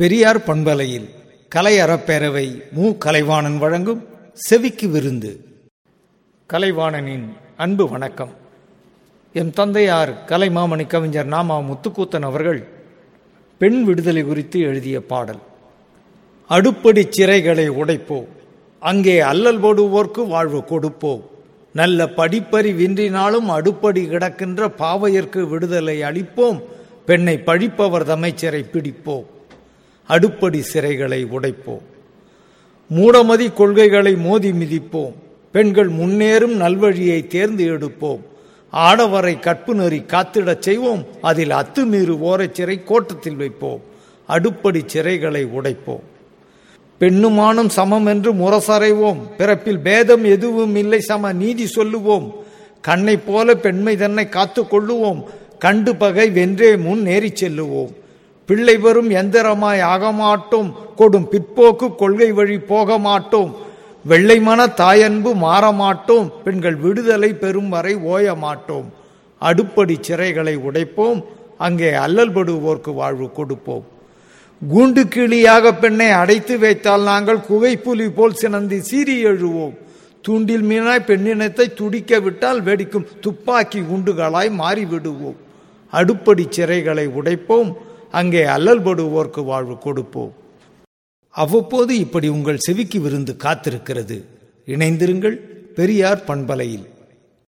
பெரியார் பண்பலையில் கலை அறப்பேரவை மு. கலைவாணன் வழங்கும் செவிக்கு விருந்து. கலைவாணனின் அன்பு வணக்கம். எம் தந்தையார் கலைமாமணி கவிஞர் நாமா முத்துக்கூத்தன் அவர்கள் பெண் விடுதலை குறித்து எழுதிய பாடல். அடுப்படி சிறைகளை உடைப்போம் அங்கே அல்லல் போடுவோர்க்கு வாழ்வு கொடுப்போம் நல்ல படிப்பறிவின்றினாலும் அடுப்படி கிடக்கின்ற பாவையர்க்கு விடுதலை அளிப்போம் பெண்ணை பழிப்பவர் தமைச்சரை பிடிப்போம். அடுப்படி சிறைகளை உடைப்போம். மூடமதி கொள்கைகளை மோதி மிதிப்போம். பெண்கள் முன்னேறும் நல்வழியை தேர்ந்து எடுப்போம். ஆடவரை கற்பு நெறி காத்திடச் செய்வோம். அதில் அத்துமீறு ஓரச்சிறை கோட்டத்தில் வைப்போம். அடுப்படி சிறைகளை உடைப்போம். பெண்ணுமானும் சமம் என்று முரசறைவோம். பிறப்பில் பேதம் எதுவும் இல்லை சம நீதி சொல்லுவோம். கண்ணை போல பெண்மை தன்னை காத்து கொள்ளுவோம். கண்டு பகை வென்றே முன் நேரிச் செல்லுவோம். பிள்ளை வரும் எந்திரமாய் ஆக மாட்டோம் கொடும் பிற்போக்கு கொள்கை வழி போக மாட்டோம் வெள்ளை மன தாயன்பு மாற மாட்டோம் பெண்கள் விடுதலை பெறும் வரை ஓய மாட்டோம் அடுப்படி சிறைகளை உடைப்போம் அங்கே அல்லல்படுவோர்க்கு வாழ்வு கொடுப்போம். கூண்டு கிளியாக பெண்ணை அடைத்து வைத்தால் நாங்கள் குகைப்புலி போல் சினந்து சீறி எழுவோம். தூண்டில் மீனாய் பெண்ணினத்தை துடிக்க விட்டால் வெடிக்கும் துப்பாக்கி குண்டுகளாய் மாறிவிடுவோம். அடுப்படி சிறைகளை உடைப்போம் அங்கே அல்லல்படுவோர்க்கு வாழ்வு கொடுப்போம். அவ்வப்போது இப்படி உங்கள் செவிக்கு விருந்து காத்திருக்கிறது. இணைந்திருங்கள் பெரியார் பண்பலையில்.